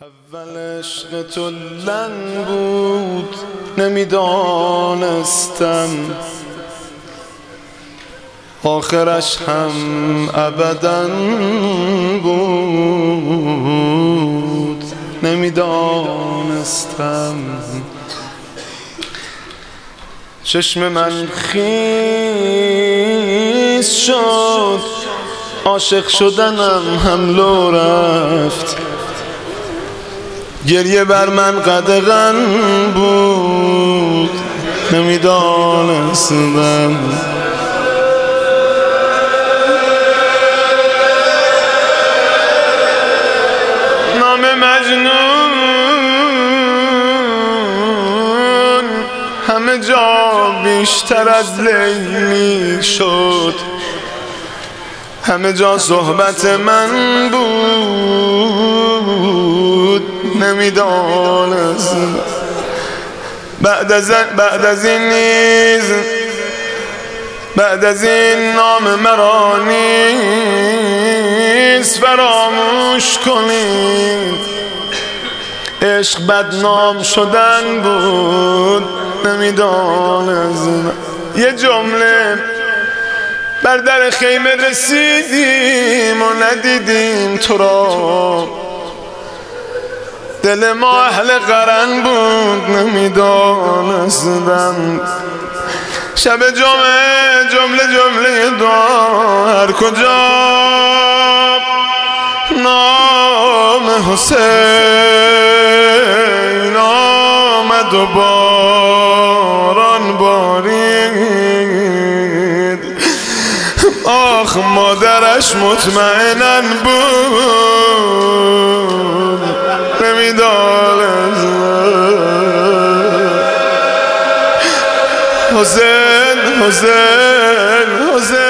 اول عشق تو لن بود نمی‌دانستم. آخرش هم ابدا بود نمی‌دانستم. چشم من خیز شد عاشق شدنم هم لو رفت. گریه بر من قدغن بود. نمی‌دانستم نام مجنون همه جا بیشتر از لیلی شد همه جا صحبت من بود. نمی‌دانست بعد از بعد از این نیز بعد از این نام مرا نیز فراموش کنید. عشق بدنام شدن بود نمی‌دانست یه جمله بر در خیمه رسیدیم و ندیدیم تو را. دل ما اهل قرن بود نمی‌دانستم. شب جمعه جمله جمله دعا هر کجا. نام حسین آمد و باران بارید. آخ مادرش مطمئنن بود. حسین حسین حسین.